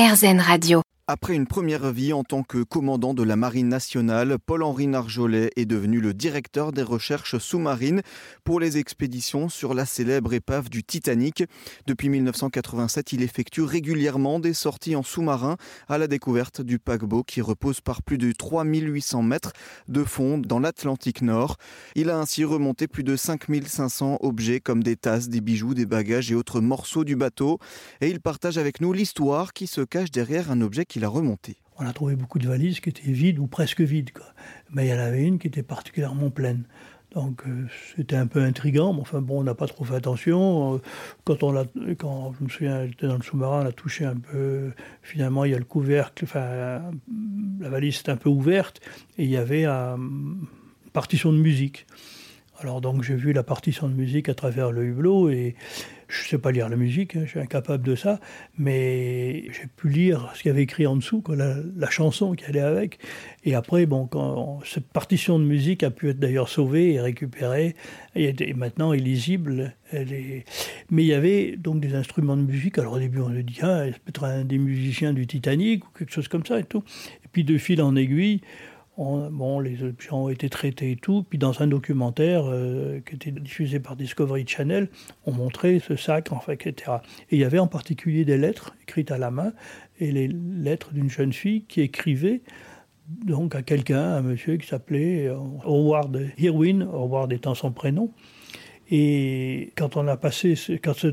RZN Radio. Après une première vie en tant que commandant de la Marine nationale, Paul-Henri Narjolet est devenu le directeur des recherches sous-marines pour les expéditions sur la célèbre épave du Titanic. Depuis 1987, il effectue régulièrement des sorties en sous-marin à la découverte du paquebot qui repose par plus de 3800 mètres de fond dans l'Atlantique Nord. Il a ainsi remonté plus de 5500 objets comme des tasses, des bijoux, des bagages et autres morceaux du bateau. Et il partage avec nous l'histoire qui se cache derrière un objet qui a remonté. On a trouvé beaucoup de valises qui étaient vides ou presque vides. Mais il y en avait une qui était particulièrement pleine. Donc euh, c'était un peu intriguant, mais enfin bon, on n'a pas trop fait attention. Euh, quand on a, quand je me souviens, j'étais dans le sous-marin, on a touché un peu. Finalement, il y a le couvercle, enfin la valise était un peu ouverte et il y avait une partition de musique. Alors donc j'ai vu la partition de musique à travers le hublot et je ne sais pas lire la musique, hein, je suis incapable de ça, mais j'ai pu lire ce qu'il y avait écrit en dessous, la, chanson qui allait avec. Et après, bon, cette partition de musique a pu être d'ailleurs sauvée et récupérée, et, maintenant est... Mais il y avait donc des instruments de musique. Alors au début, on se dit, ah, peut-être un des musiciens du Titanic ou quelque chose comme ça et tout. Et puis de fil en aiguille, bon, les objets ont été traités et tout. Puis dans un documentaire euh, qui était diffusé par Discovery Channel, on montrait ce sac, en fait, etc. Et il y avait en particulier des lettres écrites à la main et les lettres d'une jeune fille qui écrivait donc à quelqu'un, un monsieur qui s'appelait euh, Howard Irwin, Howard étant son prénom. Et quand on a passé, quand ce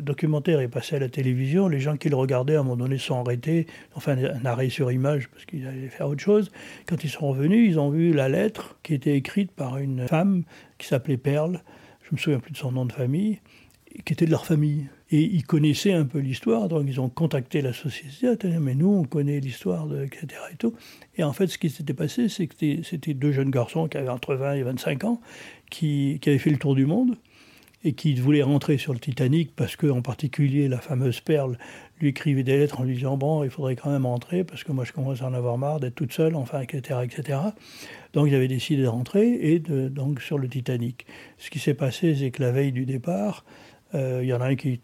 documentaire est passé à la télévision, les gens qui le regardaient à un moment donné sont arrêtés, enfin un arrêt sur image parce qu'ils allaient faire autre chose. Quand ils sont revenus, ils ont vu la lettre qui était écrite par une femme qui s'appelait Perle, je me souviens plus de son nom de famille, qui était de leur famille. Et ils connaissaient un peu l'histoire, donc ils ont contacté la société, mais nous, on connaît l'histoire, de, etc. Et, tout. et en fait, ce qui s'était passé, c'est que c'était deux jeunes garçons qui avaient entre 20 et 25 ans, qui, qui avaient fait le tour du monde, et qui voulaient rentrer sur le Titanic parce que, en particulier, la fameuse Perle lui écrivait des lettres en lui disant Bon, il faudrait quand même rentrer parce que moi je commence à en avoir marre d'être toute seule, enfin, etc. etc. Donc ils avaient décidé de rentrer et donc sur le Titanic. Ce qui s'est passé, c'est que la veille du départ, euh, il y en a un qui,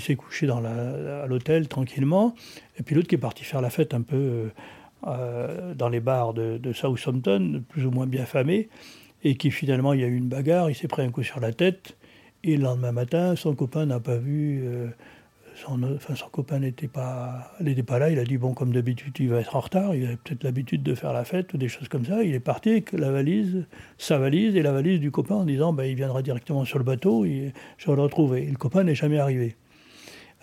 s'est couché dans à l'hôtel tranquillement, et puis l'autre qui est parti faire la fête un peu euh, dans les bars de, Southampton, plus ou moins bien famé, et qui finalement, il y a eu une bagarre, il s'est pris un coup sur la tête, et le lendemain matin, son copain n'a pas vu euh, son, son copain n'était pas, pas là. Il a dit bon, comme d'habitude, il va être en retard. Il avait peut-être l'habitude de faire la fête ou des choses comme ça. Il est parti avec la valise, sa valise et la valise du copain en disant ben, il viendra directement sur le bateau et je vais le retrouver. Et le copain n'est jamais arrivé.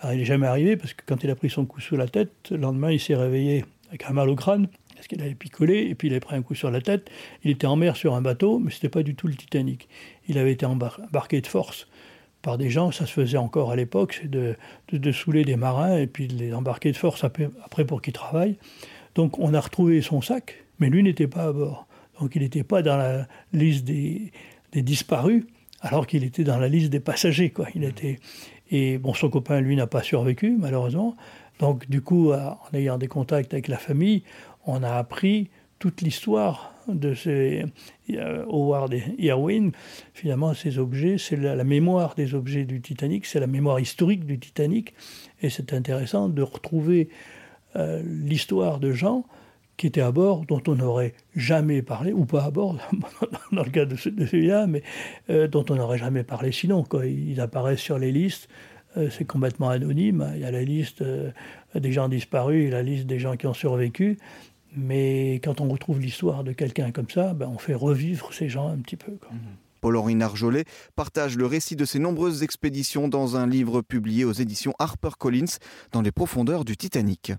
Alors, il n'est jamais arrivé parce que quand il a pris son coup sous la tête, le lendemain, il s'est réveillé avec un mal au crâne parce qu'il avait picolé et puis il avait pris un coup sur la tête. Il était en mer sur un bateau, mais ce n'était pas du tout le Titanic. Il avait été embarqué de force par des gens, ça se faisait encore à l'époque, c'est de, de, saouler des marins et puis de les embarquer de force après, pour qu'ils travaillent. Donc on a retrouvé son sac, mais lui n'était pas à bord. Donc il n'était pas dans la liste des, des disparus, alors qu'il était dans la liste des passagers. Quoi. Il était... Et bon, son copain, lui, n'a pas survécu, malheureusement. Donc du coup, en ayant des contacts avec la famille, on a appris toute l'histoire de ces Howard et Irwin, finalement, ces objets, c'est la, mémoire des objets du Titanic, c'est la mémoire historique du Titanic, et c'est intéressant de retrouver euh, l'histoire de gens qui étaient à bord, dont on n'aurait jamais parlé, ou pas à bord, dans le cas de, celui-là, mais euh, dont on n'aurait jamais parlé sinon. Quoi. Ils apparaissent sur les listes, euh, c'est complètement anonyme. Il y a la liste des gens disparus et la liste des gens qui ont survécu. Mais quand on retrouve l'histoire de quelqu'un comme ça, ben on fait revivre ces gens un petit peu. Mhm. Paul-Henri Narjolet partage le récit de ses nombreuses expéditions dans un livre publié aux éditions HarperCollins dans les profondeurs du Titanic.